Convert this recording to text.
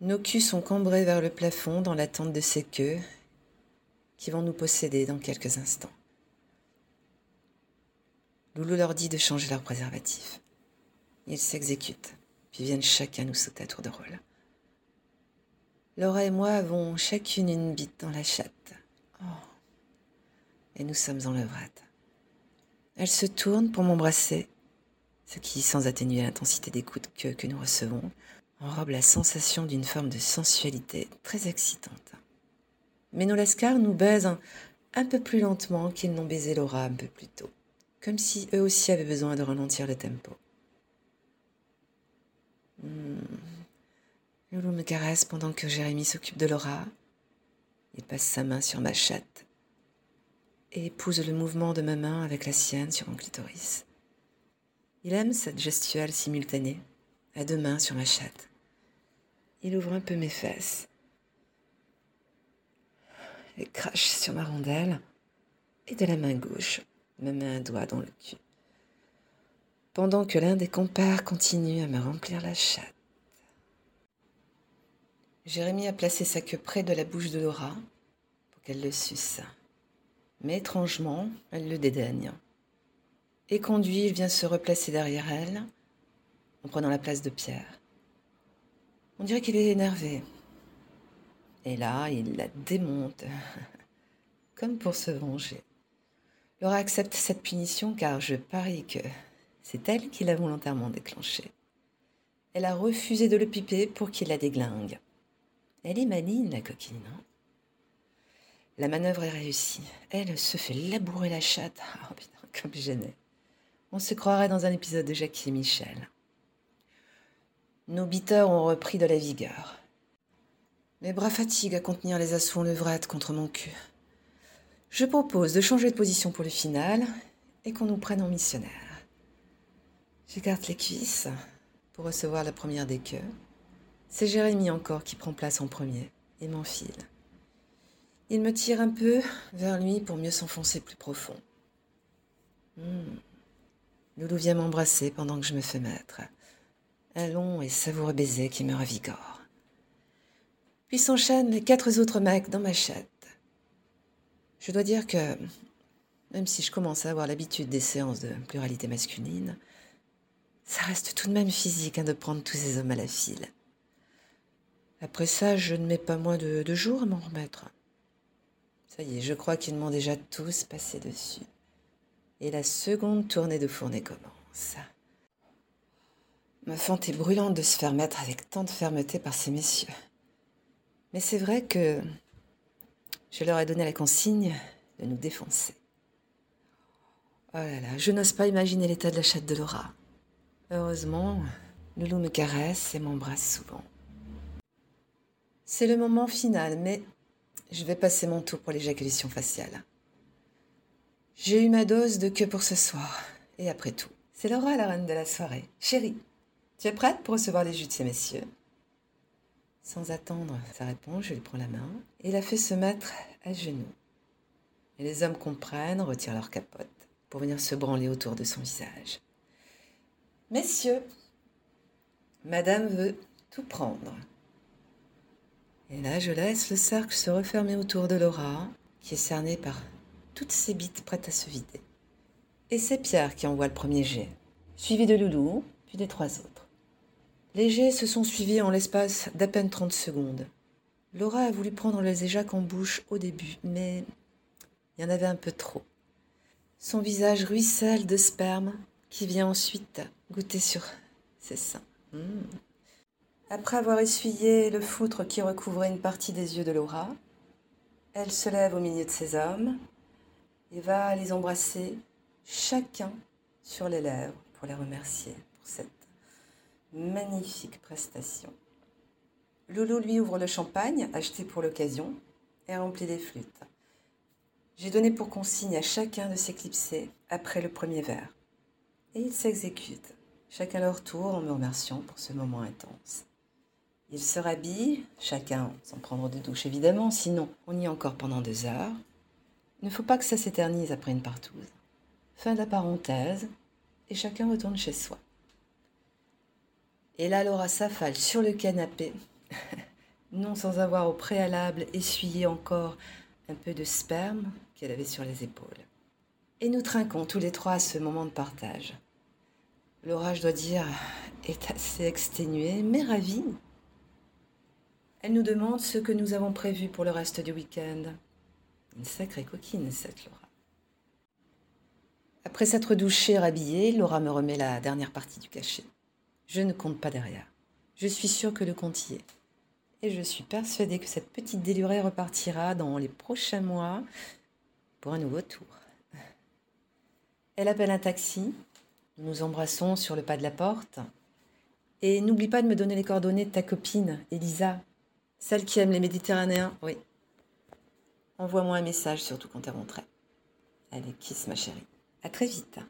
Nos culs sont cambrés vers le plafond dans l'attente de ces queues qui vont nous posséder dans quelques instants. Loulou leur dit de changer leur préservatif. Ils s'exécutent, puis viennent chacun nous sauter à tour de rôle. Laura et moi avons chacune une bite dans la chatte. Oh. Et nous sommes en levrade. Elle se tourne pour m'embrasser, ce qui, sans atténuer l'intensité des coups de queue que nous recevons, enrobe la sensation d'une forme de sensualité très excitante. Mais nos lascars nous baisent un, peu plus lentement qu'ils n'ont baisé Laura un peu plus tôt, comme si eux aussi avaient besoin de ralentir le tempo. Hmm. Loulou me caresse pendant que Jérémy s'occupe de Laura. Il passe sa main sur ma chatte et épouse le mouvement de ma main avec la sienne sur mon clitoris. Il aime cette gestuelle simultanée, à deux mains sur ma chatte. Il ouvre un peu mes fesses et crache sur ma rondelle et de la main gauche me met un doigt dans le cul. Pendant que l'un des compères continue à me remplir la chatte. Jérémy a placé sa queue près de la bouche de Laura pour qu'elle le suce. Mais étrangement, elle le dédaigne. Et conduit, il vient se replacer derrière elle, en prenant la place de Pierre. On dirait qu'il est énervé. Et là, il la démonte, comme pour se venger. Laura accepte cette punition car je parie que c'est elle qui l'a volontairement déclenché. Elle a refusé de le piper pour qu'il la déglingue. Elle est maligne, la coquine. Hein la manœuvre est réussie. Elle se fait labourer la chatte. Oh putain, comme gênait. On se croirait dans un épisode de Jackie et Michel. Nos biteurs ont repris de la vigueur. Mes bras fatiguent à contenir les assauts en contre mon cul. Je propose de changer de position pour le final et qu'on nous prenne en missionnaire. J'écarte les cuisses pour recevoir la première des queues. C'est Jérémy encore qui prend place en premier et m'enfile. Il me tire un peu vers lui pour mieux s'enfoncer plus profond. Hmm. Loulou vient m'embrasser pendant que je me fais mettre. Un long et savoureux baiser qui me ravigore. Puis s'enchaînent les quatre autres mecs dans ma chatte. Je dois dire que, même si je commence à avoir l'habitude des séances de pluralité masculine, ça reste tout de même physique hein, de prendre tous ces hommes à la file. Après ça, je ne mets pas moins de deux jours à m'en remettre. Ça y est, je crois qu'ils m'ont déjà tous passé dessus. Et la seconde tournée de fournée commence. Ma fente est brûlante de se faire mettre avec tant de fermeté par ces messieurs. Mais c'est vrai que je leur ai donné la consigne de nous défoncer. Oh là là, je n'ose pas imaginer l'état de la chatte de Laura. Heureusement, Loulou me caresse et m'embrasse souvent. C'est le moment final, mais je vais passer mon tour pour l'éjaculation faciale. J'ai eu ma dose de queue pour ce soir. Et après tout, c'est Laura la reine de la soirée. Chérie, tu es prête pour recevoir les jus de ces messieurs? Sans attendre sa réponse, je lui prends la main et la fais se mettre à genoux. Et les hommes comprennent, retirent leur capote pour venir se branler autour de son visage. Messieurs, Madame veut tout prendre. Et là, je laisse le cercle se refermer autour de Laura, qui est cernée par toutes ses bites prêtes à se vider. Et c'est Pierre qui envoie le premier jet, suivi de Loulou, puis des trois autres. Les jets se sont suivis en l'espace d'à peine 30 secondes. Laura a voulu prendre les éjacs en bouche au début, mais il y en avait un peu trop. Son visage ruisselle de sperme qui vient ensuite goûter sur ses seins. Mmh. Après avoir essuyé le foutre qui recouvrait une partie des yeux de Laura, elle se lève au milieu de ses hommes et va les embrasser chacun sur les lèvres pour les remercier pour cette magnifique prestation. Loulou lui ouvre le champagne acheté pour l'occasion et remplit les flûtes. J'ai donné pour consigne à chacun de s'éclipser après le premier verre. Et ils s'exécutent, chacun leur tour en me remerciant pour ce moment intense. Ils se rhabillent, chacun sans prendre de douche évidemment, sinon on y est encore pendant deux heures. Il ne faut pas que ça s'éternise après une partouze. Fin de la parenthèse, et chacun retourne chez soi. Et là, Laura s'affale sur le canapé, non sans avoir au préalable essuyé encore un peu de sperme qu'elle avait sur les épaules. Et nous trinquons tous les trois à ce moment de partage. Laura, je dois dire, est assez exténuée, mais ravie. Elle nous demande ce que nous avons prévu pour le reste du week-end. Une sacrée coquine, cette Laura. Après s'être douchée et rhabillée, Laura me remet la dernière partie du cachet. Je ne compte pas derrière. Je suis sûre que le compte y est. Et je suis persuadée que cette petite délurée repartira dans les prochains mois pour un nouveau tour. Elle appelle un taxi. Nous nous embrassons sur le pas de la porte. Et n'oublie pas de me donner les coordonnées de ta copine, Elisa. Celle qui aime les Méditerranéens, oui. Envoie-moi un message, surtout quand t'es rentrée. Allez, kiss ma chérie. À très vite.